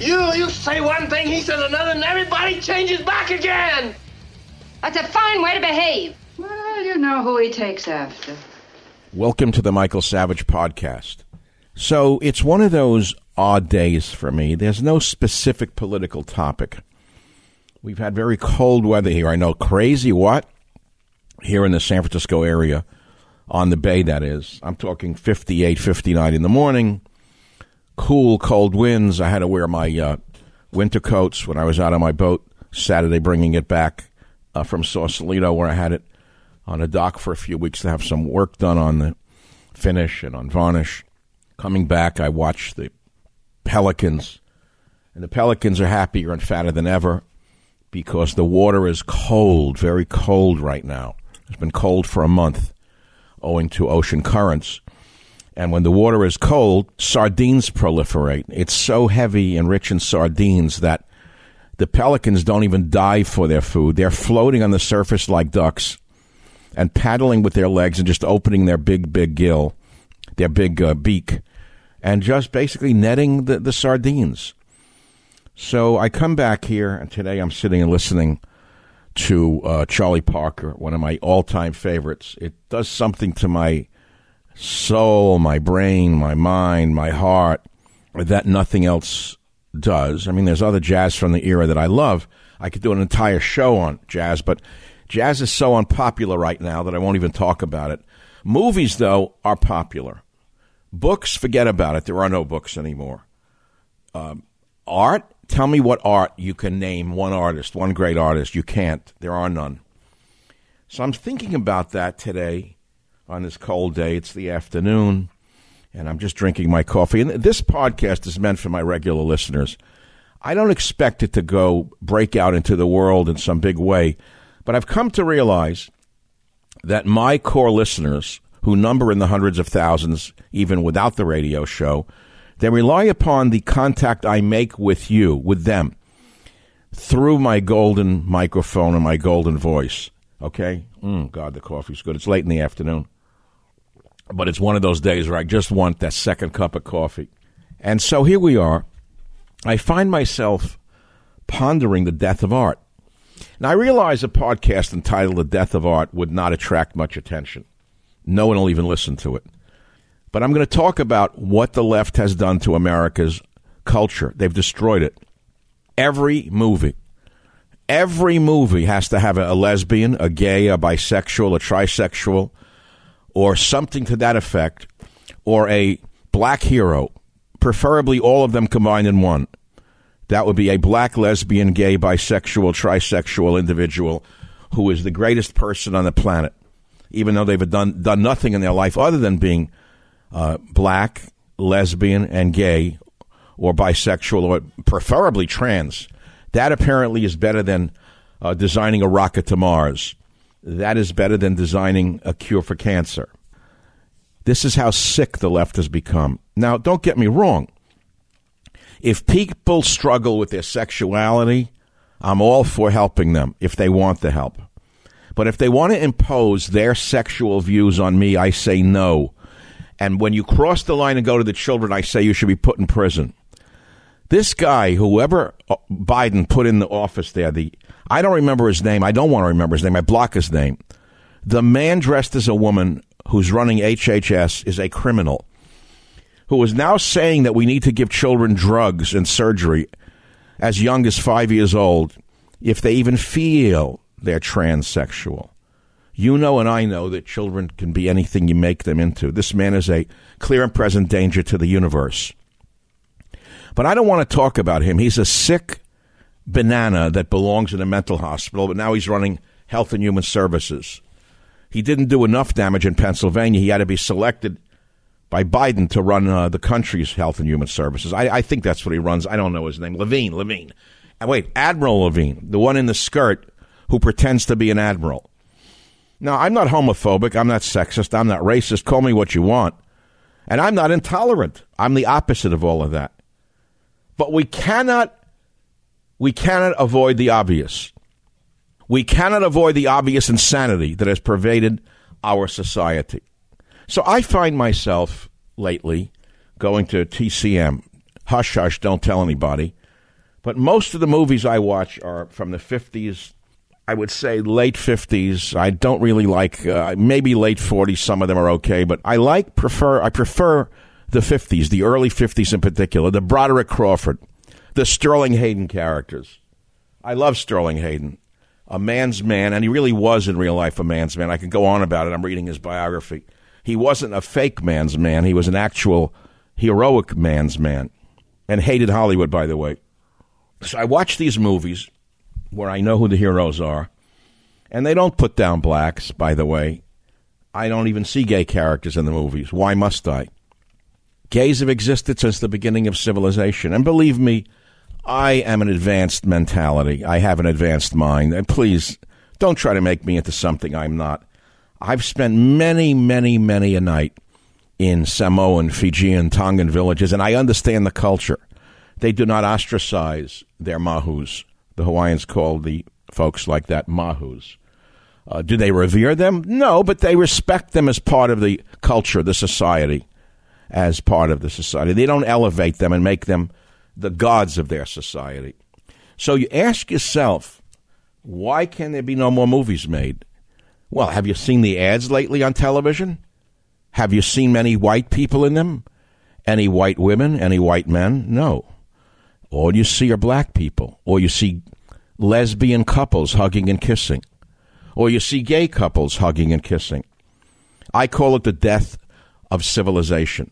You you say one thing, he says another, and everybody changes back again! That's a fine way to behave. Well, you know who he takes after. Welcome to the Michael Savage podcast. So it's one of those odd days for me. There's no specific political topic. We've had very cold weather here. I know crazy what? Here in the San Francisco area, on the bay, that is. I'm talking 58, 59 in the morning. Cool, cold winds. I had to wear my uh, winter coats when I was out on my boat Saturday, bringing it back uh, from Sausalito, where I had it on a dock for a few weeks to have some work done on the finish and on varnish. Coming back, I watched the Pelicans, and the Pelicans are happier and fatter than ever because the water is cold, very cold right now. It's been cold for a month owing to ocean currents. And when the water is cold, sardines proliferate. It's so heavy and rich in sardines that The pelicans don't even dive for their food. They're floating on the surface like ducks and paddling with their legs and just opening their big, big gill, their big uh, beak, and just basically netting the, the sardines. So I come back here, and today I'm sitting and listening to uh, Charlie Parker, one of my all time favorites. It does something to my soul, my brain, my mind, my heart that nothing else does. I mean, there's other jazz from the era that I love. I could do an entire show on jazz, but jazz is so unpopular right now that I won't even talk about it. Movies, though, are popular. Books, forget about it. There are no books anymore. Um, art, tell me what art you can name one artist, one great artist. You can't. There are none. So I'm thinking about that today on this cold day. It's the afternoon and I'm just drinking my coffee. And this podcast is meant for my regular listeners. I don't expect it to go break out into the world in some big way, but I've come to realize that my core listeners, who number in the hundreds of thousands, even without the radio show, they rely upon the contact I make with you, with them, through my golden microphone and my golden voice. Okay? Mm, God, the coffee's good. It's late in the afternoon but it's one of those days where I just want that second cup of coffee. And so here we are. I find myself pondering the death of art. Now, I realize a podcast entitled The Death of Art would not attract much attention. No one will even listen to it. But I'm going to talk about what the left has done to America's culture. They've destroyed it. Every movie, every movie has to have a, lesbian, a gay, a bisexual, a trisexual, or something to that effect, or a black hero, preferably all of them combined in one. That would be a black, lesbian, gay, bisexual, trisexual individual who is the greatest person on the planet, even though they've done, done nothing in their life other than being uh, black, lesbian, and gay, or bisexual, or preferably trans. That apparently is better than uh, designing a rocket to Mars that is better than designing a cure for cancer. This is how sick the left has become. Now, don't get me wrong. If people struggle with their sexuality, I'm all for helping them if they want the help. But if they want to impose their sexual views on me, I say no. And when you cross the line and go to the children, I say you should be put in prison. This guy, whoever uh, Biden put in the office there, the I don't remember his name. I don't want to remember his name. I block his name. The man dressed as a woman who's running HHS is a criminal who is now saying that we need to give children drugs and surgery as young as five years old if they even feel they're transsexual. You know, and I know that children can be anything you make them into. This man is a clear and present danger to the universe. But I don't want to talk about him. He's a sick banana that belongs in a mental hospital, but now he's running Health and Human Services. He didn't do enough damage in Pennsylvania. He had to be selected by Biden to run uh, the country's Health and Human Services. I, I, think that's what he runs. I don't know his name. Levine, Levine. And wait, Admiral Levine, the one in the skirt who pretends to be an admiral. Now, I'm not homophobic. I'm not sexist. I'm not racist. Call me what you want. And I'm not intolerant. I'm the opposite of all of that. But we cannot we cannot avoid the obvious. We cannot avoid the obvious insanity that has pervaded our society. So I find myself lately going to TCM. Hush, hush, don't tell anybody. But most of the movies I watch are from the 50s, I would say late 50s. I don't really like, uh, maybe late 40s. Some of them are okay, but I like, prefer, I prefer the 50s, the early 50s in particular, the Broderick Crawford, the Sterling Hayden characters. I love Sterling Hayden, a man's man, and he really was in real life a man's man. I can go on about it. I'm reading his biography. He wasn't a fake man's man, he was an actual heroic man's man, and hated Hollywood, by the way. So I watch these movies where I know who the heroes are, and they don't put down blacks, by the way. I don't even see gay characters in the movies. Why must I? Gays have existed since the beginning of civilization. And believe me, I am an advanced mentality. I have an advanced mind. And please don't try to make me into something I'm not. I've spent many, many, many a night in Samoan, Fijian, Tongan villages, and I understand the culture. They do not ostracize their mahus. The Hawaiians call the folks like that mahus. Uh, do they revere them? No, but they respect them as part of the culture, the society, as part of the society. They don't elevate them and make them the gods of their society. So you ask yourself, why can there be no more movies made? Well, have you seen the ads lately on television? Have you seen many white people in them? Any white women? Any white men? No. All you see are black people, or you see lesbian couples hugging and kissing, or you see gay couples hugging and kissing. I call it the death of civilization.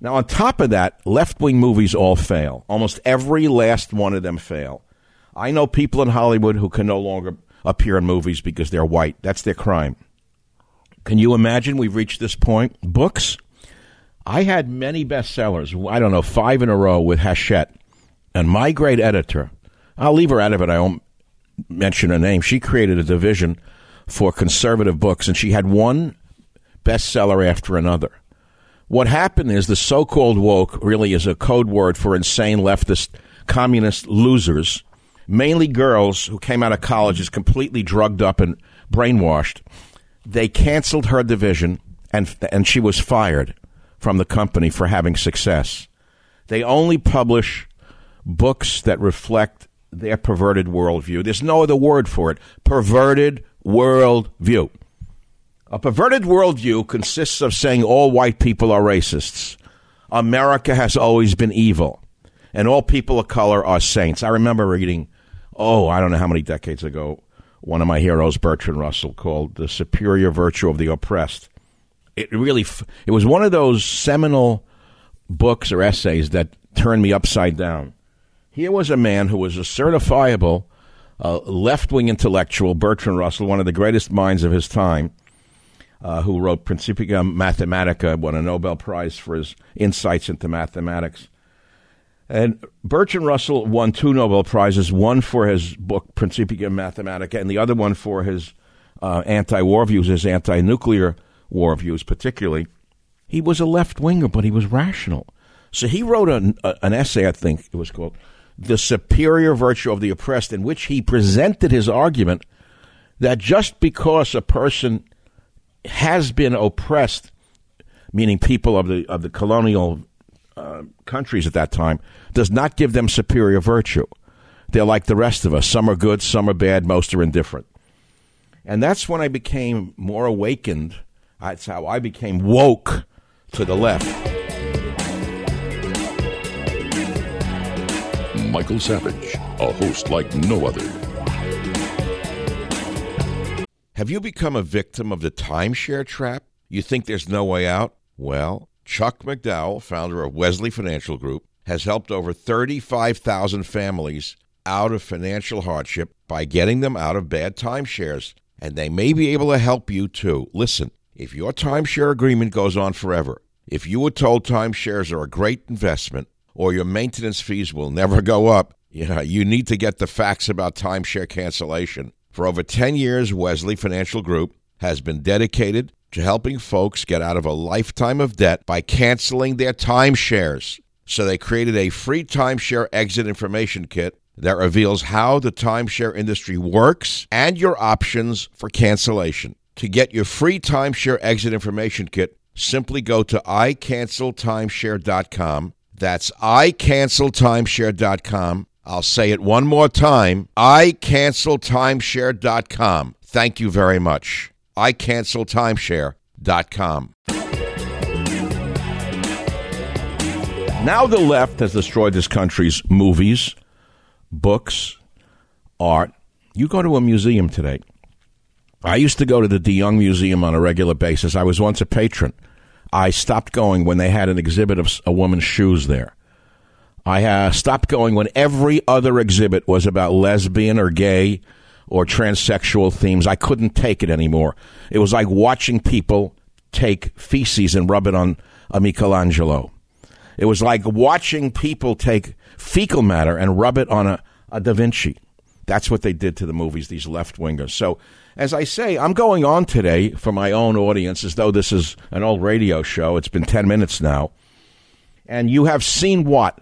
Now, on top of that, left wing movies all fail. Almost every last one of them fail. I know people in Hollywood who can no longer appear in movies because they're white. That's their crime. Can you imagine we've reached this point? Books? I had many bestsellers, I don't know, five in a row with Hachette. And my great editor, I'll leave her out of it, I won't mention her name. She created a division for conservative books, and she had one bestseller after another. What happened is the so called woke really is a code word for insane leftist communist losers, mainly girls who came out of colleges completely drugged up and brainwashed. They canceled her division, and, and she was fired from the company for having success. They only publish books that reflect their perverted worldview. There's no other word for it. Perverted worldview. A perverted worldview consists of saying all white people are racists. America has always been evil, and all people of color are saints. I remember reading, oh, I don't know how many decades ago, one of my heroes, Bertrand Russell, called The Superior Virtue of the Oppressed. It really, it was one of those seminal books or essays that turned me upside down. Here was a man who was a certifiable uh, left wing intellectual, Bertrand Russell, one of the greatest minds of his time, uh, who wrote Principia Mathematica, won a Nobel Prize for his insights into mathematics. And Bertrand Russell won two Nobel Prizes, one for his book Principia Mathematica, and the other one for his uh, anti-war views, his anti-nuclear war views, particularly. He was a left winger, but he was rational. So he wrote an, an essay, I think it was called the superior virtue of the oppressed, in which he presented his argument that just because a person has been oppressed, meaning people of the of the colonial uh, countries at that time, does not give them superior virtue. They're like the rest of us. Some are good, some are bad, most are indifferent. And that's when I became more awakened. That's how I became woke to the left. Michael Savage, a host like no other. Have you become a victim of the timeshare trap? You think there's no way out? Well, Chuck McDowell, founder of Wesley Financial Group, has helped over 35,000 families out of financial hardship by getting them out of bad timeshares. And they may be able to help you too. Listen, if your timeshare agreement goes on forever, if you were told timeshares are a great investment, or your maintenance fees will never go up. Yeah, you need to get the facts about timeshare cancellation. For over 10 years, Wesley Financial Group has been dedicated to helping folks get out of a lifetime of debt by canceling their timeshares. So they created a free timeshare exit information kit that reveals how the timeshare industry works and your options for cancellation. To get your free timeshare exit information kit, simply go to icanceltimeshare.com that's icanceltimeshare.com. I'll say it one more time icanceltimeshare.com. Thank you very much. icanceltimeshare.com. Now the left has destroyed this country's movies, books, art. You go to a museum today. I used to go to the De Young Museum on a regular basis. I was once a patron. I stopped going when they had an exhibit of a woman's shoes there. I uh, stopped going when every other exhibit was about lesbian or gay or transsexual themes. I couldn't take it anymore. It was like watching people take feces and rub it on a Michelangelo. It was like watching people take fecal matter and rub it on a, a Da Vinci. That's what they did to the movies, these left wingers. So as I say, I'm going on today for my own audience as though this is an old radio show. It's been 10 minutes now. And you have seen what?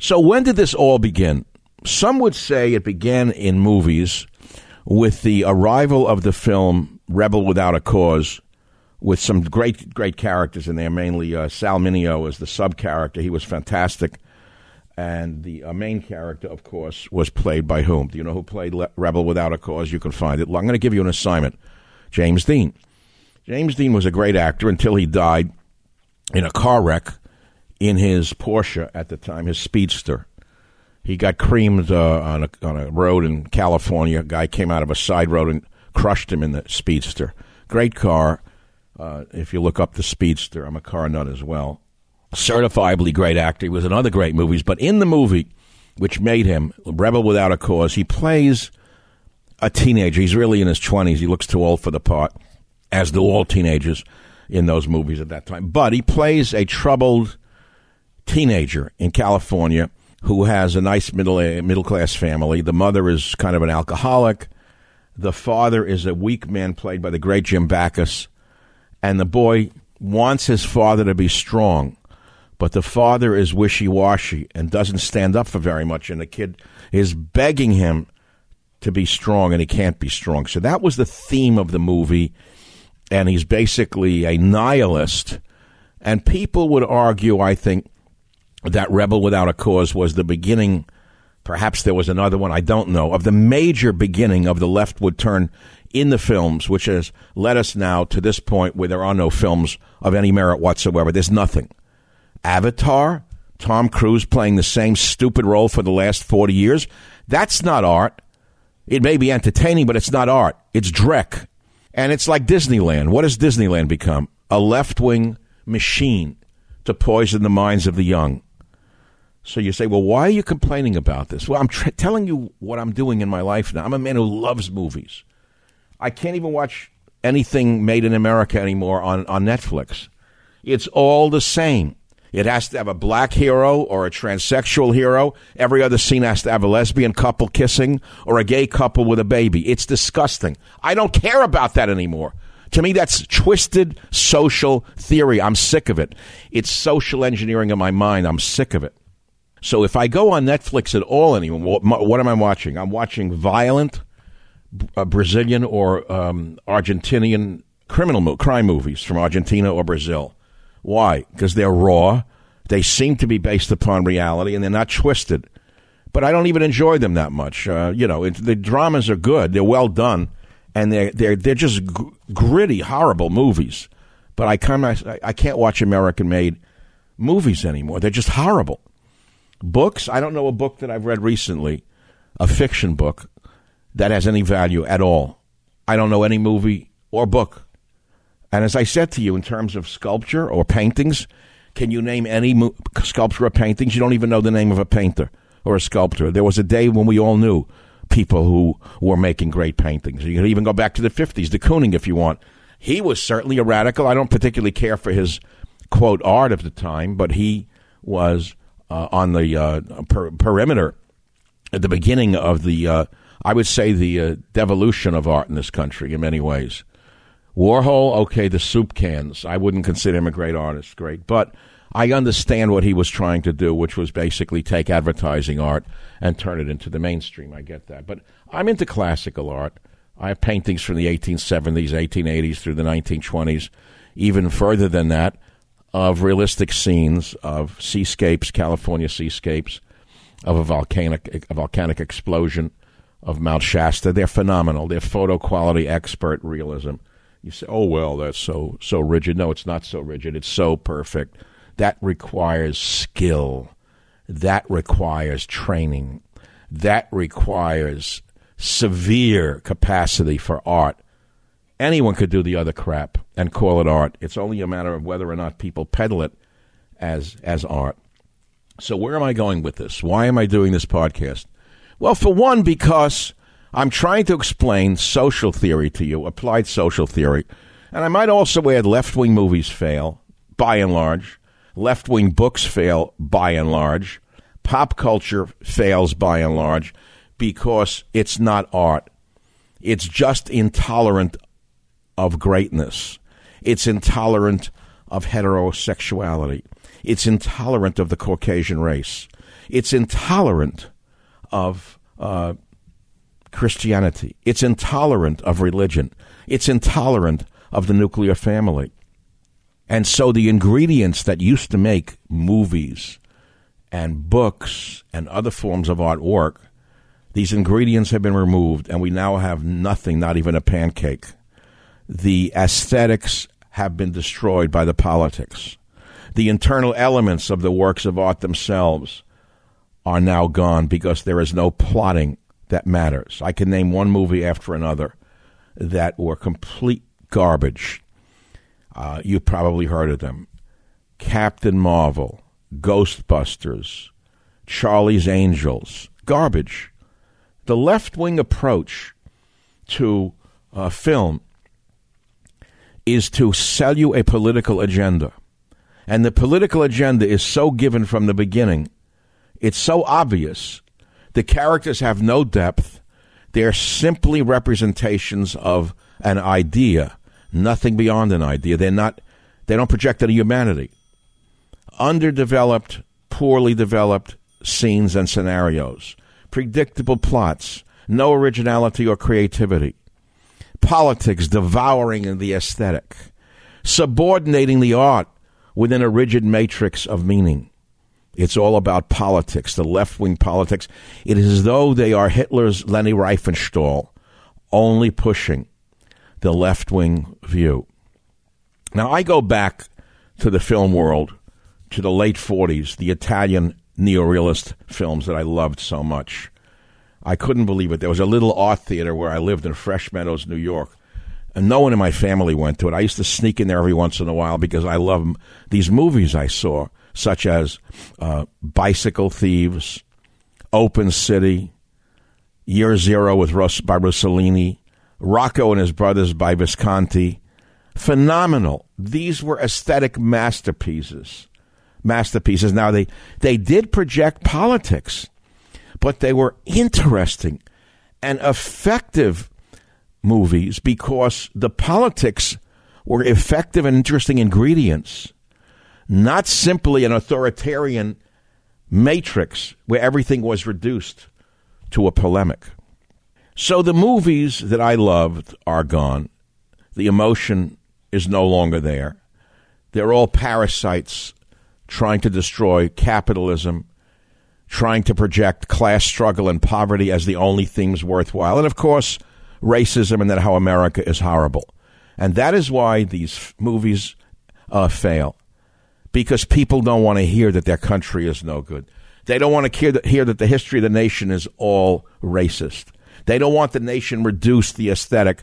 So, when did this all begin? some would say it began in movies with the arrival of the film Rebel Without a Cause, with some great, great characters in there, mainly uh, Sal Mineo as the sub character. He was fantastic. And the uh, main character, of course, was played by whom? Do you know who played Le- Rebel Without a Cause? You can find it. I'm going to give you an assignment James Dean. James Dean was a great actor until he died in a car wreck in his Porsche at the time, his Speedster. He got creamed uh, on, a, on a road in California. A guy came out of a side road and crushed him in the Speedster. Great car. Uh, if you look up the Speedster, I'm a car nut as well. Certifiably great actor. He was in other great movies, but in the movie, which made him Rebel Without a Cause, he plays a teenager. He's really in his 20s. He looks too old for the part, as do all teenagers in those movies at that time. But he plays a troubled teenager in California who has a nice middle uh, middle class family. The mother is kind of an alcoholic. The father is a weak man played by the great Jim Backus, and the boy wants his father to be strong, but the father is wishy washy and doesn't stand up for very much, and the kid is begging him to be strong, and he can't be strong. So that was the theme of the movie, and he's basically a nihilist. And people would argue, I think, that Rebel Without a Cause was the beginning. Perhaps there was another one, I don't know, of the major beginning of the leftward turn in the films, which has led us now to this point where there are no films of any merit whatsoever. There's nothing. Avatar, Tom Cruise playing the same stupid role for the last 40 years, that's not art. It may be entertaining, but it's not art. It's Drek. And it's like Disneyland. What has Disneyland become? A left wing machine to poison the minds of the young. So you say, well, why are you complaining about this? Well, I'm tr- telling you what I'm doing in my life now. I'm a man who loves movies. I can't even watch anything made in America anymore on, on Netflix. It's all the same. It has to have a black hero or a transsexual hero. Every other scene has to have a lesbian couple kissing or a gay couple with a baby. It's disgusting. I don't care about that anymore. To me, that's twisted social theory. I'm sick of it. It's social engineering in my mind. I'm sick of it. So if I go on Netflix at all anymore, what, what am I watching? I'm watching violent uh, Brazilian or um, Argentinian criminal mo- crime movies from Argentina or Brazil. Why? Because they're raw. They seem to be based upon reality, and they're not twisted. But I don't even enjoy them that much. Uh, you know, it, the dramas are good. They're well done, and they're they're they're just g- gritty, horrible movies. But I can't I can't watch American-made movies anymore. They're just horrible. Books. I don't know a book that I've read recently, a fiction book, that has any value at all. I don't know any movie or book. And as I said to you, in terms of sculpture or paintings, can you name any mo- sculpture or paintings? You don't even know the name of a painter or a sculptor. There was a day when we all knew people who were making great paintings. You can even go back to the 50s, de Kooning, if you want. He was certainly a radical. I don't particularly care for his, quote, art of the time, but he was on the uh, per- perimeter at the beginning of the, uh, I would say, the uh, devolution of art in this country in many ways. Warhol, okay, the soup cans. I wouldn't consider him a great artist, great, but I understand what he was trying to do, which was basically take advertising art and turn it into the mainstream. I get that. But I'm into classical art. I have paintings from the 1870s, 1880s through the 1920s, even further than that, of realistic scenes of seascapes, California seascapes, of a volcanic, a volcanic explosion of Mount Shasta. They're phenomenal. They're photo quality expert realism. You say, "Oh well, that's so so rigid." No, it's not so rigid. It's so perfect. That requires skill. That requires training. That requires severe capacity for art. Anyone could do the other crap and call it art. It's only a matter of whether or not people peddle it as as art. So where am I going with this? Why am I doing this podcast? Well, for one, because I'm trying to explain social theory to you, applied social theory. And I might also add left wing movies fail, by and large. Left wing books fail, by and large. Pop culture fails, by and large, because it's not art. It's just intolerant of greatness. It's intolerant of heterosexuality. It's intolerant of the Caucasian race. It's intolerant of uh, Christianity. It's intolerant of religion. It's intolerant of the nuclear family. And so the ingredients that used to make movies and books and other forms of artwork, these ingredients have been removed, and we now have nothing, not even a pancake. The aesthetics have been destroyed by the politics. The internal elements of the works of art themselves are now gone because there is no plotting that matters. I can name one movie after another that were complete garbage. Uh, you probably heard of them Captain Marvel, Ghostbusters, Charlie's Angels. Garbage. The left wing approach to uh, film is to sell you a political agenda. And the political agenda is so given from the beginning, it's so obvious. The characters have no depth. They're simply representations of an idea, nothing beyond an idea. They're not they don't project any humanity. Underdeveloped, poorly developed scenes and scenarios, predictable plots, no originality or creativity politics devouring the aesthetic, subordinating the art within a rigid matrix of meaning. It's all about politics, the left wing politics. It is as though they are Hitler's Leni Riefenstahl, only pushing the left wing view. Now, I go back to the film world, to the late 40s, the Italian neorealist films that I loved so much. I couldn't believe it. There was a little art theater where I lived in Fresh Meadows, New York. And no one in my family went to it. I used to sneak in there every once in a while because I love these movies I saw, such as uh, Bicycle Thieves, Open City, Year Zero with by Rossellini, Rocco and His Brothers by Visconti. Phenomenal. These were aesthetic masterpieces. Masterpieces. Now, they, they did project politics but they were interesting and effective movies because the politics were effective and interesting ingredients, not simply an authoritarian matrix where everything was reduced to a polemic. So the movies that I loved are gone. The emotion is no longer there. They're all parasites trying to destroy capitalism trying to project class struggle and poverty as the only things worthwhile. And of course, racism and then how America is horrible. And that is why these movies uh, fail. Because people don't want to hear that their country is no good. They don't want to hear that, hear that the history of the nation is all racist. They don't want the nation reduced the aesthetic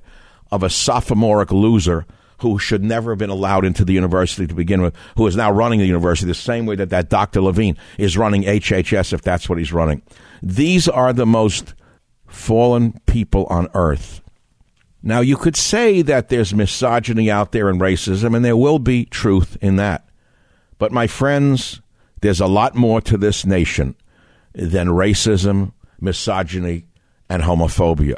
of a sophomoric loser who should never have been allowed into the university to begin with, who is now running the university the same way that that Dr. Levine is running HHS, if that's what he's running. These are the most fallen people on earth. Now, you could say that there's misogyny out there and racism, and there will be truth in that. But, my friends, there's a lot more to this nation than racism, misogyny, and homophobia.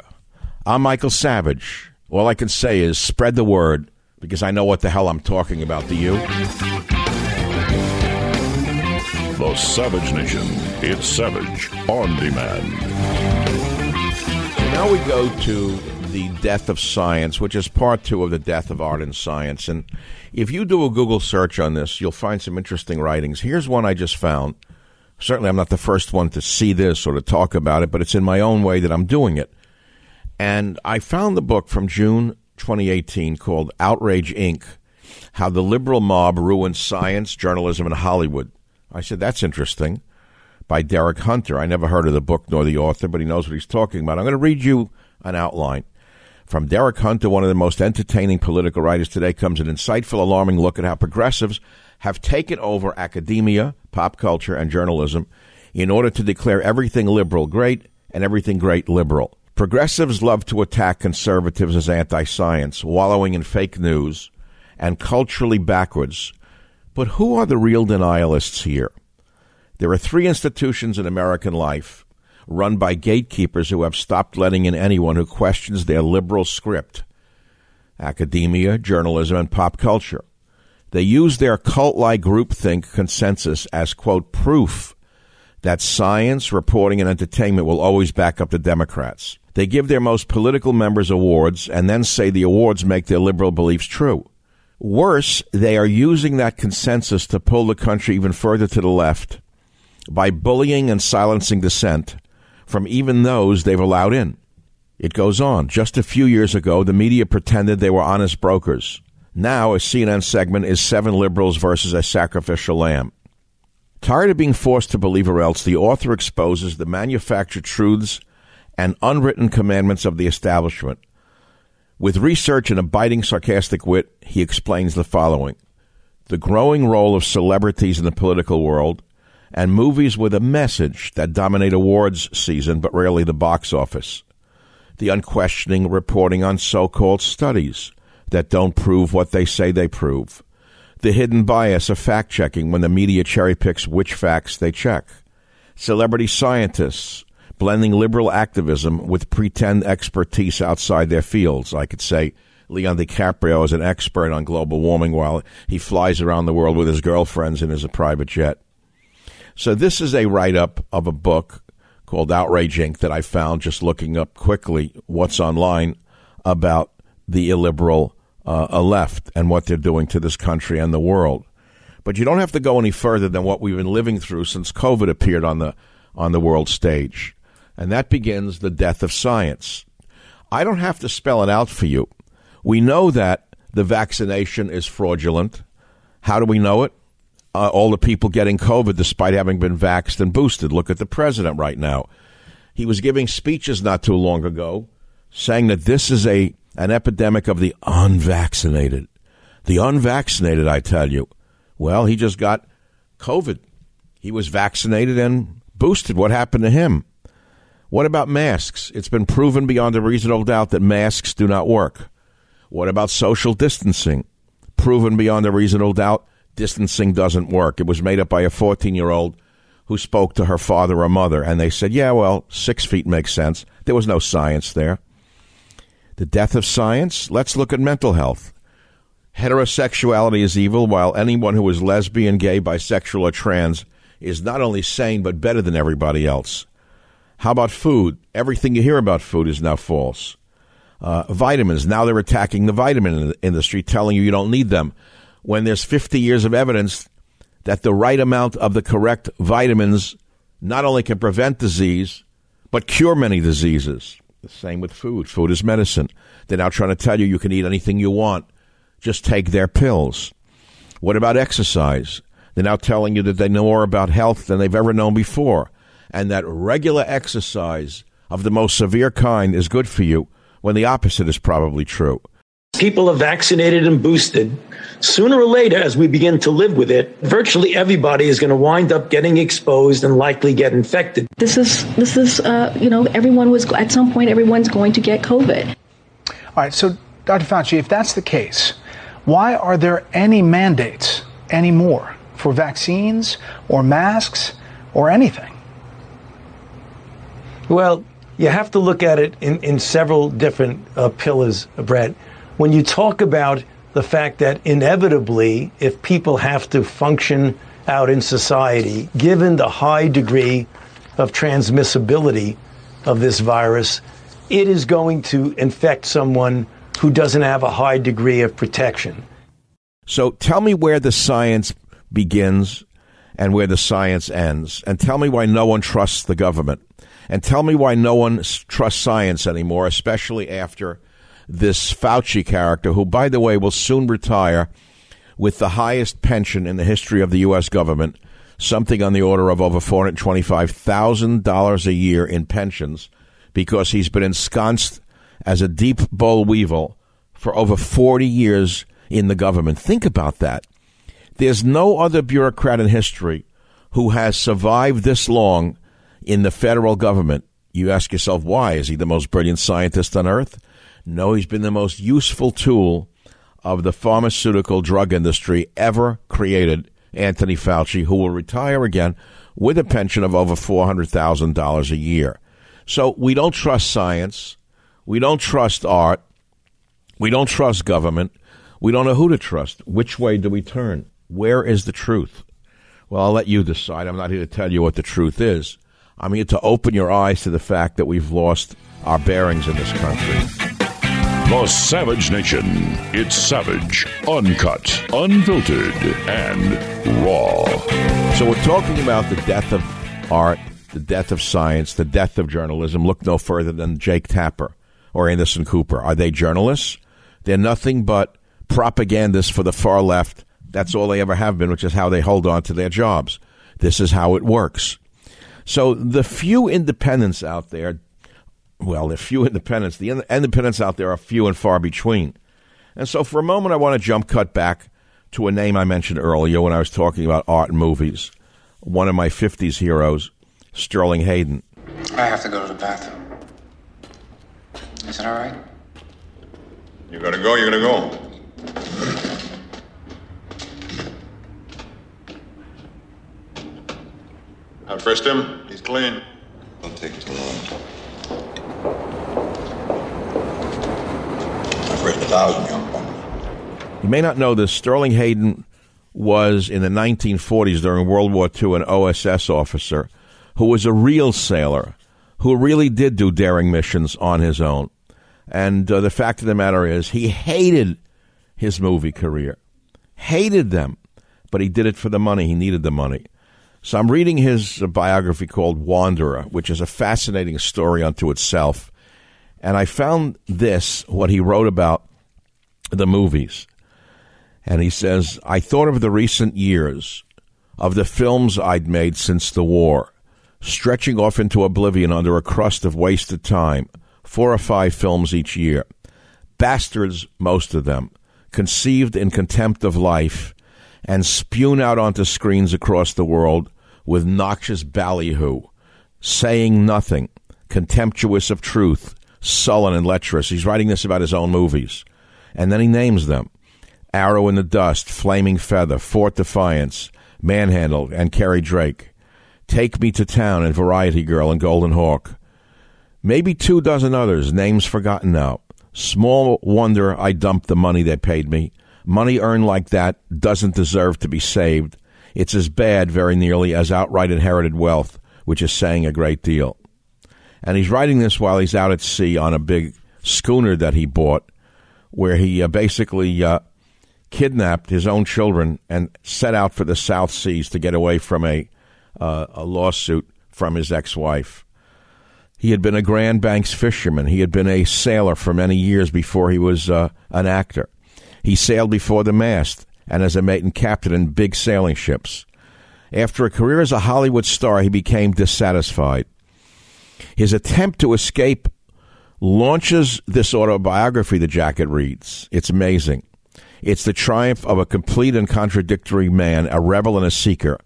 I'm Michael Savage. All I can say is spread the word because I know what the hell I'm talking about. Do you? The Savage Nation. It's Savage on demand. Now we go to the death of science, which is part two of the death of art and science. And if you do a Google search on this, you'll find some interesting writings. Here's one I just found. Certainly, I'm not the first one to see this or to talk about it, but it's in my own way that I'm doing it. And I found the book from June 2018 called Outrage Inc. How the Liberal Mob Ruined Science, Journalism, and Hollywood. I said, that's interesting. By Derek Hunter. I never heard of the book nor the author, but he knows what he's talking about. I'm going to read you an outline. From Derek Hunter, one of the most entertaining political writers today, comes an insightful, alarming look at how progressives have taken over academia, pop culture, and journalism in order to declare everything liberal great and everything great liberal. Progressives love to attack conservatives as anti science, wallowing in fake news, and culturally backwards. But who are the real denialists here? There are three institutions in American life run by gatekeepers who have stopped letting in anyone who questions their liberal script academia, journalism, and pop culture. They use their cult like groupthink consensus as, quote, proof that science, reporting, and entertainment will always back up the Democrats. They give their most political members awards and then say the awards make their liberal beliefs true. Worse, they are using that consensus to pull the country even further to the left by bullying and silencing dissent from even those they've allowed in. It goes on. Just a few years ago, the media pretended they were honest brokers. Now, a CNN segment is seven liberals versus a sacrificial lamb. Tired of being forced to believe or else, the author exposes the manufactured truths and unwritten commandments of the establishment. With research and a biting sarcastic wit, he explains the following The growing role of celebrities in the political world, and movies with a message that dominate awards season but rarely the box office. The unquestioning reporting on so called studies that don't prove what they say they prove. The hidden bias of fact checking when the media cherry picks which facts they check. Celebrity scientists blending liberal activism with pretend expertise outside their fields. I could say Leon DiCaprio is an expert on global warming while he flies around the world with his girlfriends in his private jet. So this is a write up of a book called Outrage Inc. that I found just looking up quickly what's online about the illiberal uh, left and what they're doing to this country and the world. But you don't have to go any further than what we've been living through since COVID appeared on the on the world stage. And that begins the death of science. I don't have to spell it out for you. We know that the vaccination is fraudulent. How do we know it? uh, all the people getting COVID despite having been vaxxed and boosted. Look at the president right now. He was giving speeches not too long ago saying that this is a an epidemic of the unvaccinated. The unvaccinated, I tell you. Well, he just got COVID. He was vaccinated and boosted. What happened to him? What about masks? It's been proven beyond a reasonable doubt that masks do not work. What about social distancing? Proven beyond a reasonable doubt distancing doesn't work. It was made up by a 14 year old who spoke to her father or mother, and they said, yeah, well, six feet makes sense. There was no science there. The death of science? Let's look at mental health. Heterosexuality is evil, while anyone who is lesbian, gay, bisexual, or trans is not only sane, but better than everybody else. How about food? Everything you hear about food is now false. Uh, vitamins. Now they're attacking the vitamin industry, telling you you don't need them when there's 50 years of evidence that the right amount of the correct vitamins not only can prevent disease, but cure many diseases. The same with food. Food is medicine. They're now trying to tell you you can eat anything you want. Just take their pills. What about exercise? They're now telling you that they know more about health than they've ever known before, and that regular exercise of the most severe kind is good for you when the opposite is probably true. People are vaccinated and boosted sooner or later, as we begin to live with it, virtually everybody is going to wind up getting exposed and likely get infected. This is this is uh, you know everyone was at some point everyone's going to get COVID. All right, so Dr. Fauci, if that's the case, why are there any mandates anymore for vaccines or masks or anything? Well, you have to look at it in, in several different uh, pillars, Bret. When you talk about the fact that inevitably, if people have to function out in society, given the high degree of transmissibility of this virus, it is going to infect someone who doesn't have a high degree of protection. So tell me where the science begins and where the science ends. And tell me why no one trusts the government. And tell me why no one trusts science anymore, especially after this Fauci character, who, by the way, will soon retire with the highest pension in the history of the U.S. government, something on the order of over $425,000 a year in pensions, because he's been ensconced as a deep boll weevil for over 40 years in the government. Think about that. There's no other bureaucrat in history who has survived this long in the federal government. You ask yourself, why? Is he the most brilliant scientist on earth? No, he's been the most useful tool of the pharmaceutical drug industry ever created, Anthony Fauci, who will retire again with a pension of over $400,000 a year. So we don't trust science. We don't trust art. We don't trust government. We don't know who to trust. Which way do we turn? Where is the truth? Well, I'll let you decide. I'm not here to tell you what the truth is. I'm here to open your eyes to the fact that we've lost our bearings in this country. The Savage Nation. It's savage, uncut, unfiltered, and raw. So we're talking about the death of art, the death of science, the death of journalism. Look no further than Jake Tapper or Anderson Cooper. Are they journalists? They're nothing but propagandists for the far left. That's all they ever have been, which is how they hold on to their jobs. This is how it works. So the few independents out there well, the few independents. The independents out there are few and far between. And so for a moment, I want to jump cut back to a name I mentioned earlier when I was talking about art and movies. One of my 50s heroes, Sterling Hayden. I have to go to the bathroom. Is it all right? You gotta go, you gotta go. Frisked him. He's clean. Don't take too long. I frisked a thousand young You may not know this. Sterling Hayden was in the 1940s during World War II an OSS officer who was a real sailor who really did do daring missions on his own. And uh, the fact of the matter is, he hated his movie career, hated them, but he did it for the money. He needed the money. So I'm reading his biography called Wanderer, which is a fascinating story unto itself. And I found this, what he wrote about the movies. And he says, I thought of the recent years, of the films I'd made since the war, stretching off into oblivion under a crust of wasted time, four or five films each year. Bastards, most of them, conceived in contempt of life and spewed out onto screens across the world with noxious ballyhoo, saying nothing, contemptuous of truth, sullen and lecherous. He's writing this about his own movies. And then he names them Arrow in the Dust, Flaming Feather, Fort Defiance, Manhandle, and Carrie Drake. Take Me to Town and Variety Girl and Golden Hawk. Maybe two dozen others, names forgotten now. Small wonder I dumped the money they paid me. Money earned like that doesn't deserve to be saved. It's as bad, very nearly, as outright inherited wealth, which is saying a great deal. And he's writing this while he's out at sea on a big schooner that he bought where he uh, basically uh, kidnapped his own children and set out for the South Seas to get away from a, uh, a lawsuit from his ex wife. He had been a Grand Banks fisherman. He had been a sailor for many years before he was uh, an actor. He sailed before the mast and as a mate and captain in big sailing ships. After a career as a Hollywood star, he became dissatisfied. His attempt to escape launches this autobiography the jacket reads. It's amazing. It's the triumph of a complete and contradictory man, a rebel and a seeker,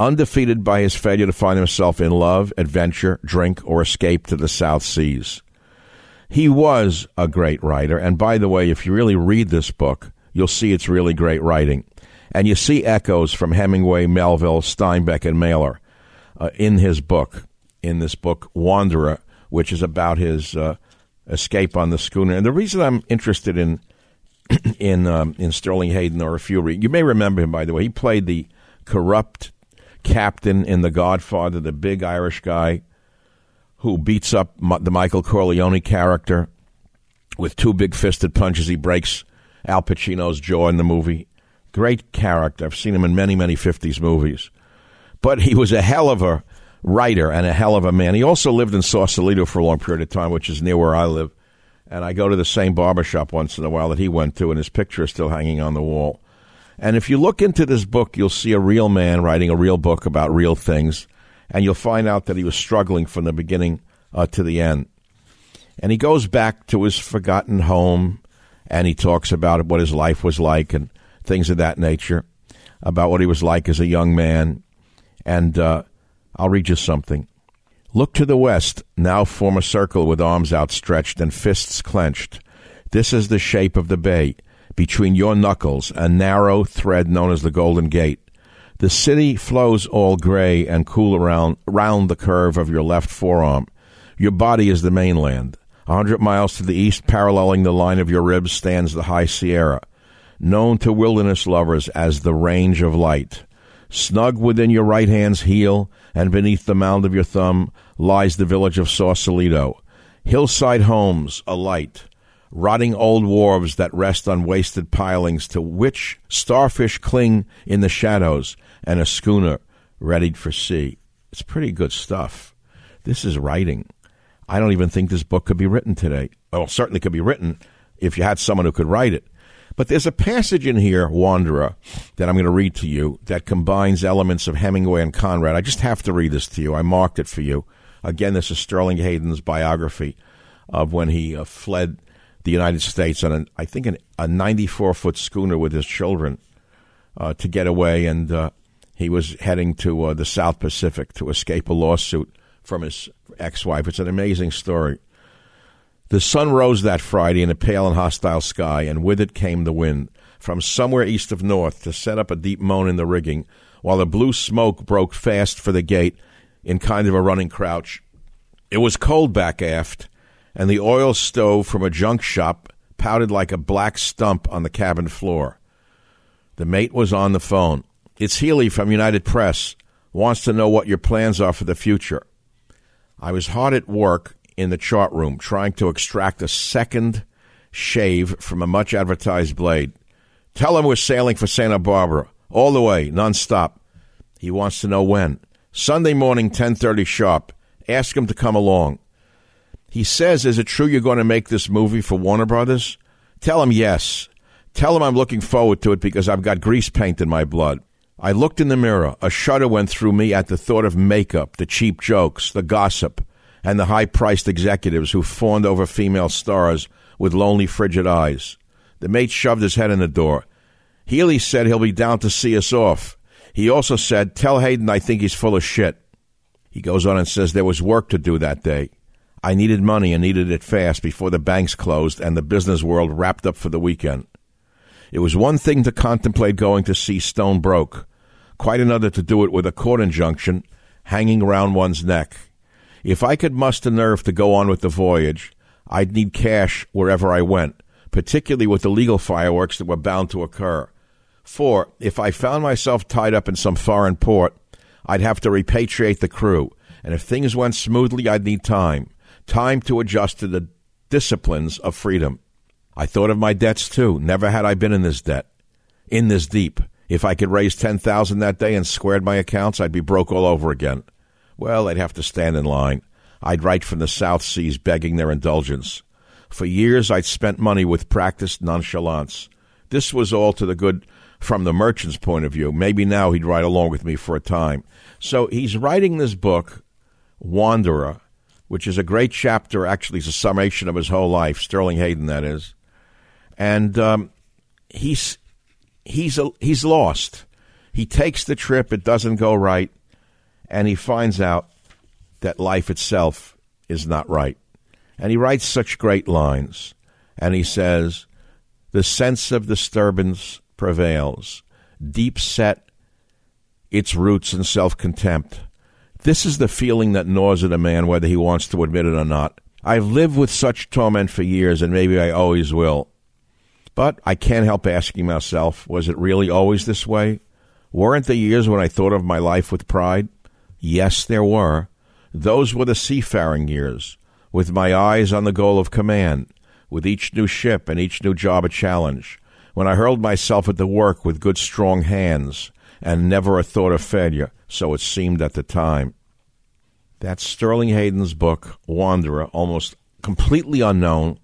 undefeated by his failure to find himself in love, adventure, drink, or escape to the South Seas. He was a great writer, and by the way, if you really read this book, you'll see it's really great writing. And you see echoes from Hemingway, Melville, Steinbeck, and Mailer uh, in his book, in this book, Wanderer, which is about his uh, escape on the schooner. And the reason I'm interested in in um, in Sterling Hayden or a few, you may remember him by the way. He played the corrupt captain in The Godfather, the big Irish guy who beats up the Michael Corleone character with two big fisted punches. He breaks Al Pacino's jaw in the movie. Great character. I've seen him in many, many 50s movies. But he was a hell of a writer and a hell of a man. He also lived in Sausalito for a long period of time, which is near where I live. And I go to the same barbershop once in a while that he went to, and his picture is still hanging on the wall. And if you look into this book, you'll see a real man writing a real book about real things, and you'll find out that he was struggling from the beginning uh, to the end. And he goes back to his forgotten home, and he talks about what his life was like and things of that nature, about what he was like as a young man. And uh, I'll read you something. Look to the west, now form a circle with arms outstretched and fists clenched. This is the shape of the bay. Between your knuckles, a narrow thread known as the Golden Gate. The city flows all gray and cool around round the curve of your left forearm. Your body is the mainland. A hundred miles to the east, paralleling the line of your ribs, stands the High Sierra, known to wilderness lovers as the Range of Light. Snug within your right hand's heel and beneath the mound of your thumb lies the village of Sausalito. Hillside homes alight, rotting old wharves that rest on wasted pilings to which starfish cling in the shadows, and a schooner readied for sea. It's pretty good stuff. This is writing. I don't even think this book could be written today. Well, certainly could be written if you had someone who could write it. But there's a passage in here, Wanderer, that I'm going to read to you that combines elements of Hemingway and Conrad. I just have to read this to you. I marked it for you. Again, this is Sterling Hayden's biography of when he uh, fled the United States on, an, I think, an, a 94 foot schooner with his children uh, to get away. And uh, he was heading to uh, the South Pacific to escape a lawsuit from his ex wife. It's an amazing story. The sun rose that Friday in a pale and hostile sky, and with it came the wind from somewhere east of north to set up a deep moan in the rigging, while the blue smoke broke fast for the gate in kind of a running crouch. It was cold back aft, and the oil stove from a junk shop pouted like a black stump on the cabin floor. The mate was on the phone. It's Healy from United Press. Wants to know what your plans are for the future. I was hard at work in the chart room trying to extract a second shave from a much advertised blade. Tell him we're sailing for Santa Barbara all the way, nonstop. He wants to know when. Sunday morning, 10:30 sharp. Ask him to come along. He says, "Is it true you're going to make this movie for Warner Brothers?" Tell him yes. Tell him I'm looking forward to it because I've got grease paint in my blood. I looked in the mirror. A shudder went through me at the thought of makeup, the cheap jokes, the gossip and the high priced executives who fawned over female stars with lonely, frigid eyes. The mate shoved his head in the door. Healy said he'll be down to see us off. He also said, Tell Hayden I think he's full of shit. He goes on and says there was work to do that day. I needed money and needed it fast before the banks closed and the business world wrapped up for the weekend. It was one thing to contemplate going to sea Stone Broke, quite another to do it with a court injunction hanging around one's neck. If I could muster nerve to go on with the voyage, I'd need cash wherever I went, particularly with the legal fireworks that were bound to occur. For if I found myself tied up in some foreign port, I'd have to repatriate the crew, and if things went smoothly, I'd need time time to adjust to the disciplines of freedom. I thought of my debts too. Never had I been in this debt, in this deep. If I could raise ten thousand that day and squared my accounts, I'd be broke all over again. Well, I'd have to stand in line. I'd write from the South Seas begging their indulgence. For years, I'd spent money with practiced nonchalance. This was all to the good from the merchant's point of view. Maybe now he'd ride along with me for a time. So he's writing this book, Wanderer, which is a great chapter. Actually, it's a summation of his whole life. Sterling Hayden, that is, and um, he's he's a, he's lost. He takes the trip. It doesn't go right and he finds out that life itself is not right. And he writes such great lines. And he says, The sense of disturbance prevails, deep set its roots in self contempt. This is the feeling that gnaws at a man, whether he wants to admit it or not. I've lived with such torment for years, and maybe I always will. But I can't help asking myself, was it really always this way? Weren't there years when I thought of my life with pride? Yes, there were. Those were the seafaring years, with my eyes on the goal of command, with each new ship and each new job a challenge, when I hurled myself at the work with good strong hands, and never a thought of failure, so it seemed at the time. That's Sterling Hayden's book, Wanderer, almost completely unknown,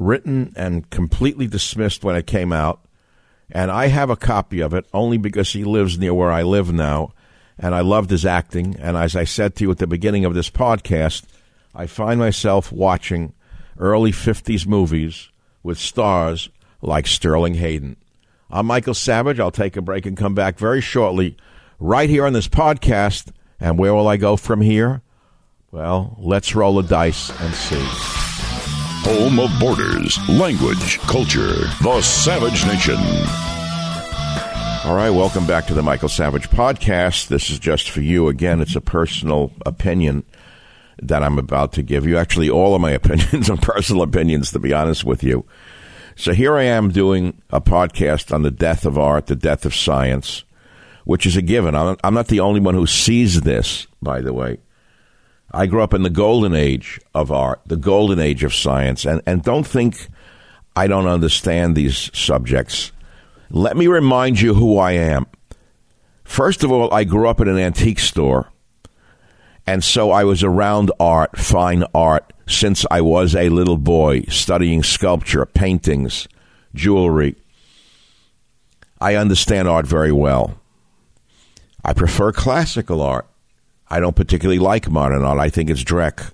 written and completely dismissed when it came out. And I have a copy of it only because he lives near where I live now, and I loved his acting. And as I said to you at the beginning of this podcast, I find myself watching early 50s movies with stars like Sterling Hayden. I'm Michael Savage. I'll take a break and come back very shortly, right here on this podcast. And where will I go from here? Well, let's roll the dice and see. Home of borders, language, culture, the Savage Nation. All right, welcome back to the Michael Savage podcast. This is just for you. Again, it's a personal opinion that I'm about to give you. Actually, all of my opinions are personal opinions, to be honest with you. So here I am doing a podcast on the death of art, the death of science. which is a given. I'm, not the only one who sees this, by the way. I grew up in the golden age of art, the golden age of science, and, and don't think I don't understand these subjects. Let me remind you who I am. First of all, I grew up in an antique store, and so I was around art, fine art, since I was a little boy, studying sculpture, paintings, jewelry. I understand art very well. I prefer classical art. I don't particularly like modern art. I think it's dreck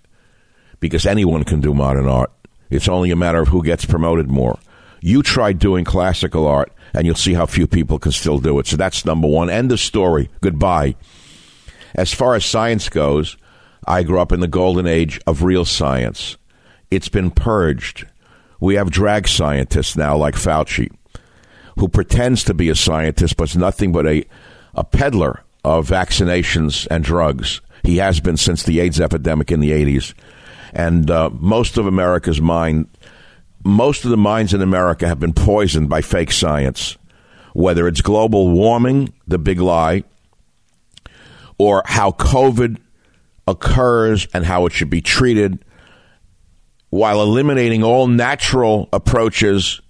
because anyone can do modern art. It's only a matter of who gets promoted more. You try doing classical art, and you'll see how few people can still do it. So that's number one. End of story. Goodbye. As far as science goes, I grew up in the golden age of real science. It's been purged. We have drag scientists now, like Fauci, who pretends to be a scientist, but is nothing but a, a peddler of vaccinations and drugs. He has been since the AIDS epidemic in the 80s. And uh, most of America's mind, most of the minds in America have been poisoned by fake science, whether it's global warming, the big lie, or how COVID occurs and how it should be treated, while eliminating all natural approaches.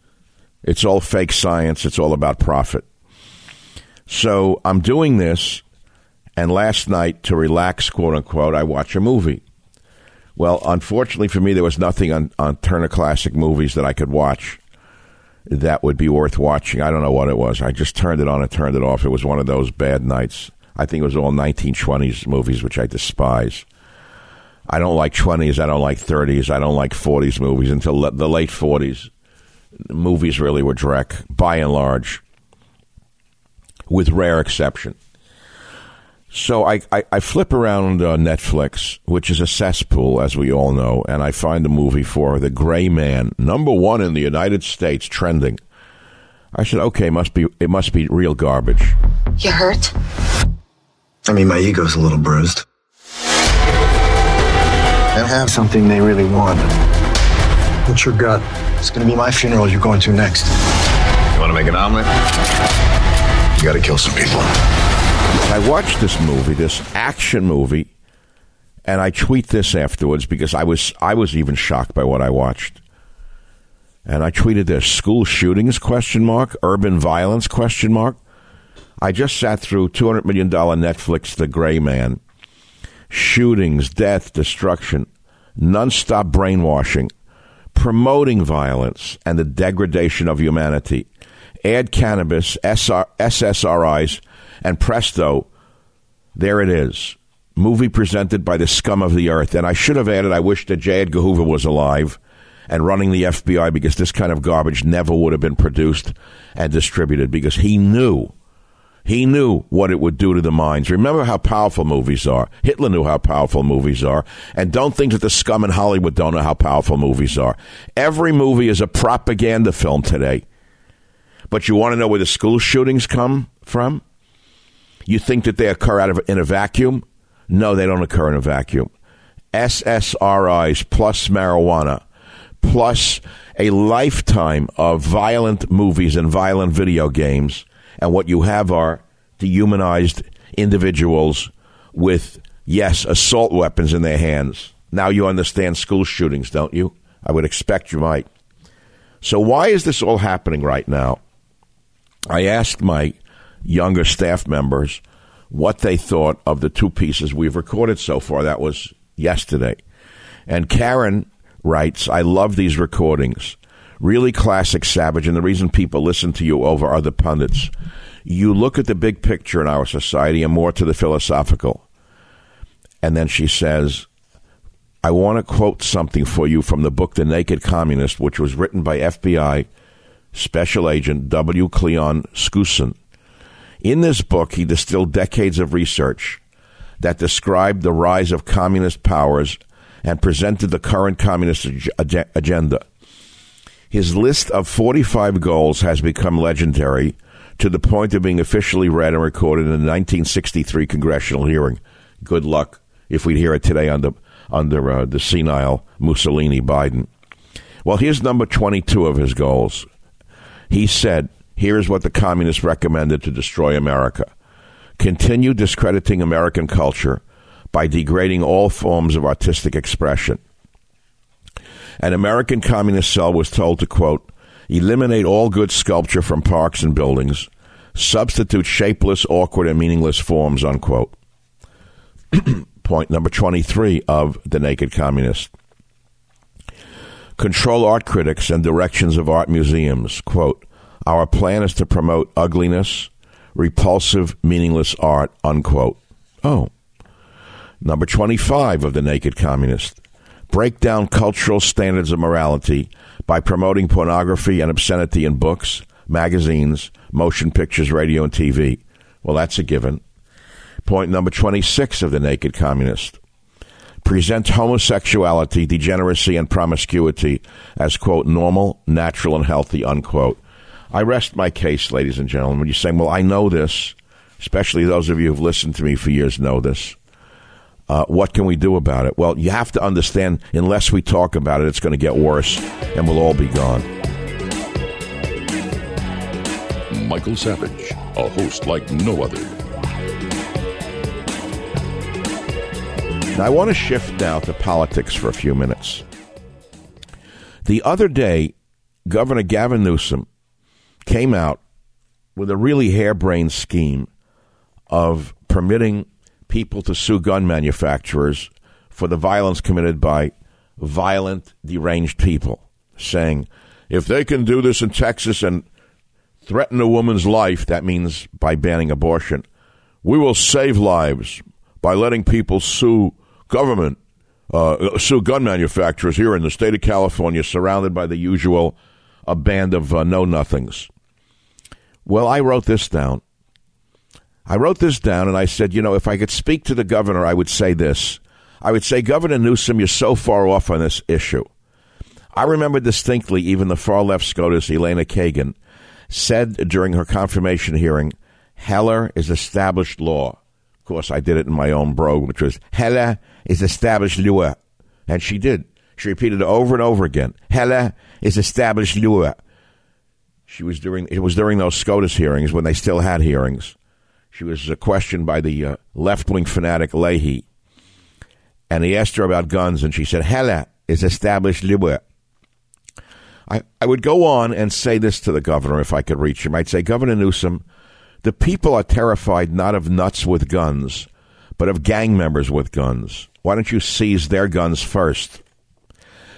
It's all fake science. It's all about profit. So I'm doing this, and last night, to relax, quote unquote, I watch a movie. Well, unfortunately for me, there was nothing on, on Turner Classic Movies that I could watch that would be worth watching. I don't know what it was. I just turned it on and turned it off. It was one of those bad nights. I think it was all 1920s movies, which I despise. I don't like 20s. I don't like 30s. I don't like 40s movies until the late 40s. Movies really were dreck, by and large, with rare exception. So I, I, I flip around uh, Netflix, which is a cesspool, as we all know, and I find a movie for The Gray Man, number one in the United States, trending. I said, okay, must be it must be real garbage. You hurt? I mean, my ego's a little bruised. They have something they really want. What's your gut? It's gonna be my funeral you're going to next. You want to make an omelet? You gotta kill some people. I watched this movie, this action movie, and I tweet this afterwards because I was I was even shocked by what I watched. And I tweeted this: school shootings question mark, urban violence question mark. I just sat through two hundred million dollar Netflix The Gray Man. Shootings, death, destruction, nonstop brainwashing, promoting violence and the degradation of humanity. Add cannabis, SR, SSRIs, and presto, there it is. Movie presented by the scum of the earth. And I should have added, I wish that J. Edgar Hoover was alive and running the FBI because this kind of garbage never would have been produced and distributed because he knew. He knew what it would do to the minds. Remember how powerful movies are. Hitler knew how powerful movies are. And don't think that the scum in Hollywood don't know how powerful movies are. Every movie is a propaganda film today. But you want to know where the school shootings come from? You think that they occur out of in a vacuum? No, they don't occur in a vacuum. SSRIs plus marijuana plus a lifetime of violent movies and violent video games, and what you have are dehumanized individuals with yes, assault weapons in their hands. Now you understand school shootings, don't you? I would expect you might. So why is this all happening right now? I asked my younger staff members what they thought of the two pieces we've recorded so far. That was yesterday. And Karen writes, I love these recordings. Really classic Savage, and the reason people listen to you over other pundits. You look at the big picture in our society and more to the philosophical. And then she says, I want to quote something for you from the book The Naked Communist, which was written by FBI Special Agent W. Cleon Skousen. In this book, he distilled decades of research that described the rise of communist powers and presented the current communist ag- agenda. His list of 45 goals has become legendary to the point of being officially read and recorded in the 1963 congressional hearing. Good luck if we hear it today under under uh, the senile Mussolini Biden. Well, here's number 22 of his goals. He said, Here's what the communists recommended to destroy America. continue discrediting American culture by degrading all forms of artistic expression. An American communist cell was told to, quote, eliminate all good sculpture from parks and buildings, substitute shapeless, awkward, and meaningless forms, unquote. Point number 23 of The Naked Communist. Control art critics and directions of art museums. Quote, our plan is to promote ugliness, repulsive, meaningless art, unquote. Oh. Number 25 of The Naked Communist. Break down cultural standards of morality by promoting pornography and obscenity in books, magazines, motion pictures, radio, and TV. Well, that's a given. Point number 26 of The Naked Communist. Present homosexuality, degeneracy, and promiscuity as, quote, normal, natural, and healthy, unquote. I rest my case, ladies and gentlemen. When you're saying, well, I know this, especially those of you who've listened to me for years know this. Uh, what can we do about it? Well, you have to understand, unless we talk about it, it's going to get worse and we'll all be gone. Michael Savage, a host like no other. Now, I want to shift now to politics for a few minutes. The other day, Governor Gavin Newsom came out with a really harebrained scheme of permitting people to sue gun manufacturers for the violence committed by violent, deranged people, saying, if they can do this in Texas and threaten a woman's life, that means by banning abortion, we will save lives by letting people sue government, uh, sue gun manufacturers here in the state of California, surrounded by the usual a band of uh, know nothings. Well, I wrote this down. I wrote this down and I said, you know, if I could speak to the governor, I would say this. I would say, Governor Newsom, you're so far off on this issue. I remember distinctly even the far left SCOTUS, Elena Kagan, said during her confirmation hearing, Heller is established law. Of course, I did it in my own brogue, which was Heller is established law. And she did. She repeated it over and over again. Heller is established law. She was during it was during those SCOTUS hearings when they still had hearings. She was uh, questioned by the uh, left wing fanatic Leahy, and he asked her about guns, and she said, "Hella is established law." I, I would go on and say this to the governor if I could reach him. I'd say, Governor Newsom, the people are terrified not of nuts with guns, but of gang members with guns. Why don't you seize their guns first?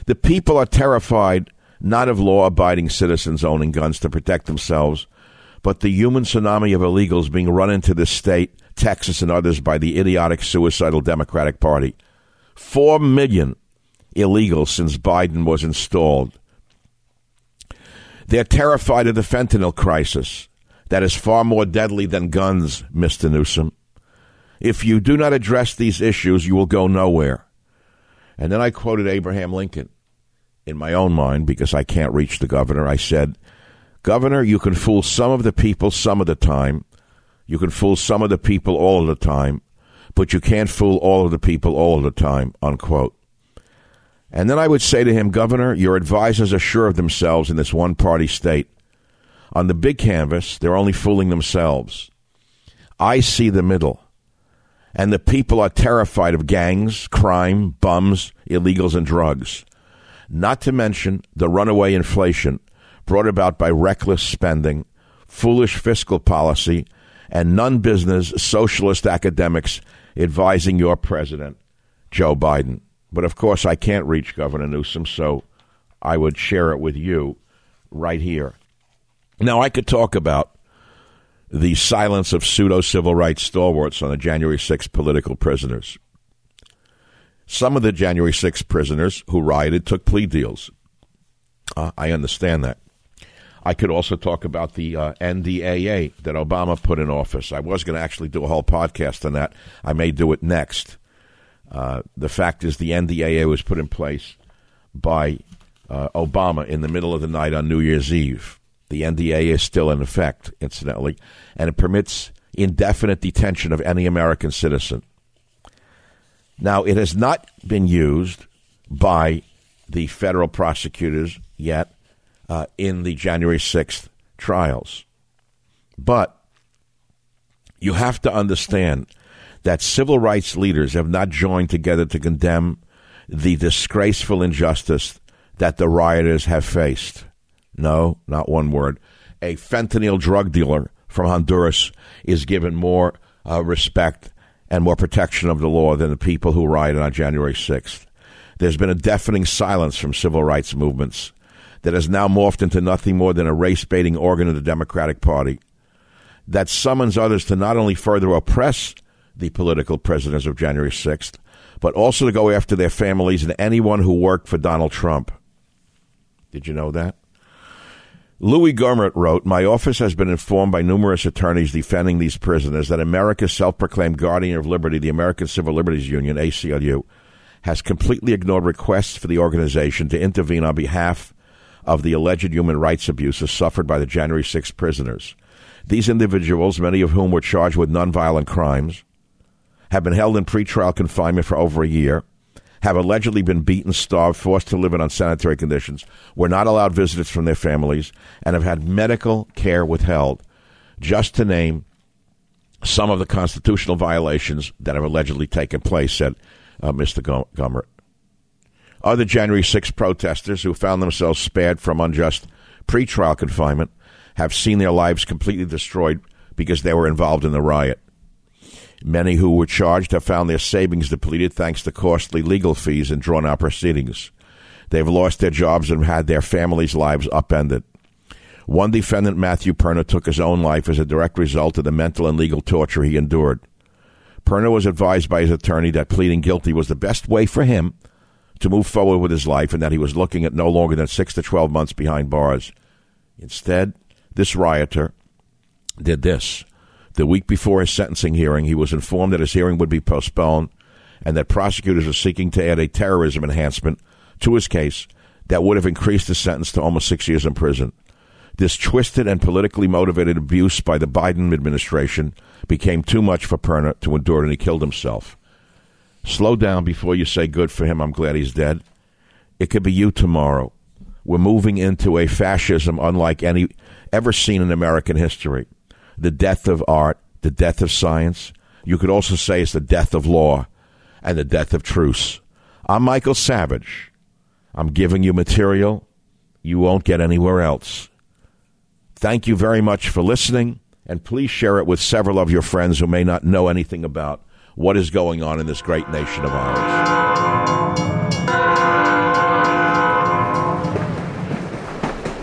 The people are terrified not of law abiding citizens owning guns to protect themselves, but the human tsunami of illegals being run into this state, Texas, and others by the idiotic, suicidal Democratic Party. Four million illegals since Biden was installed. They're terrified of the fentanyl crisis that is far more deadly than guns, Mr. Newsom. If you do not address these issues, you will go nowhere. And then I quoted Abraham Lincoln in my own mind because I can't reach the governor. I said, Governor, you can fool some of the people some of the time. You can fool some of the people all of the time, but you can't fool all of the people all of the time, unquote. And then I would say to him, Governor, your advisors are sure of themselves in this one party state. On the big canvas, they're only fooling themselves. I see the middle. And the people are terrified of gangs, crime, bums, illegals, and drugs. Not to mention the runaway inflation brought about by reckless spending, foolish fiscal policy, and non business socialist academics advising your president, Joe Biden. But of course, I can't reach Governor Newsom, so I would share it with you right here. Now, I could talk about the silence of pseudo civil rights stalwarts on the January 6 political prisoners. Some of the January 6 prisoners who rioted took plea deals. Uh, I understand that. I could also talk about the uh, NDAA that Obama put in office. I was going to actually do a whole podcast on that. I may do it next. Uh, the fact is, the NDAA was put in place by uh, Obama in the middle of the night on New Year's Eve. The NDAA is still in effect, incidentally, and it permits indefinite detention of any American citizen. Now, it has not been used by the federal prosecutors yet uh, in the January 6th trials. But You have to understand that civil rights leaders have not joined together to condemn the disgraceful injustice that the rioters have faced. No, not one word. A fentanyl drug dealer from Honduras is given more uh, respect and more protection of the law than the people who rioted on January 6th. There's been a deafening silence from civil rights movements that has now morphed into nothing more than a race baiting organ of the Democratic Party that summons others to not only further oppress the political prisoners of January 6th, but also to go after their families and anyone who worked for Donald Trump. Did you know that? Louis Gohmert wrote, My office has been informed by numerous attorneys defending these prisoners that America's self proclaimed guardian of liberty, the American Civil Liberties Union, ACLU, has completely ignored requests for the organization to intervene on behalf of the alleged human rights abuses suffered by the January 6 prisoners. These individuals, many of whom were charged with nonviolent crimes, have been held in pretrial confinement for over a year, have allegedly been beaten, starved, forced to live in unsanitary conditions, were not allowed visitors from their families, and have had medical care withheld, just to name some of the constitutional violations that have allegedly taken place, said uh, Mr. Gohmert. Other January 6 protesters who found themselves spared from unjust pretrial confinement have seen their lives completely destroyed because they were involved in the riot. Many who were charged have found their savings depleted thanks to costly legal fees and drawn out proceedings. They've lost their jobs and had their families' lives upended. One defendant, Matthew Perna, took his own life as a direct result of the mental and legal torture he endured. Perna was advised by his attorney that pleading guilty was the best way for him to move forward with his life and that he was looking at no longer than six to 12 months behind bars. Instead, this rioter did this. The week before his sentencing hearing, he was informed that his hearing would be postponed and that prosecutors are seeking to add a terrorism enhancement to his case that would have increased his sentence to almost six years in prison. This twisted and politically motivated abuse by the Biden administration became too much for Perna to endure, and he killed himself. Slow down before you say good for him. I'm glad he's dead. It could be you tomorrow. We're moving into a fascism unlike any ever seen in American history. The death of art, the death of science. You could also say it's the death of law and the death of truce. I'm Michael Savage. I'm giving you material you won't get anywhere else. Thank you very much for listening, and please share it with several of your friends who may not know anything about what is going on in this great nation of ours.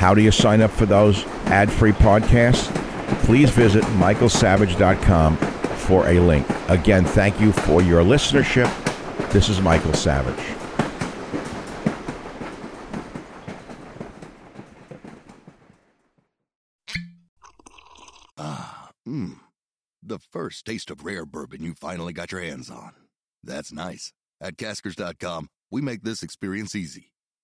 How do you sign up for those ad free podcasts? Please visit michaelsavage.com for a link. Again, thank you for your listenership. This is Michael Savage. Mmm. The first taste of rare bourbon you finally got your hands on. That's nice. At caskers.com, we make this experience easy.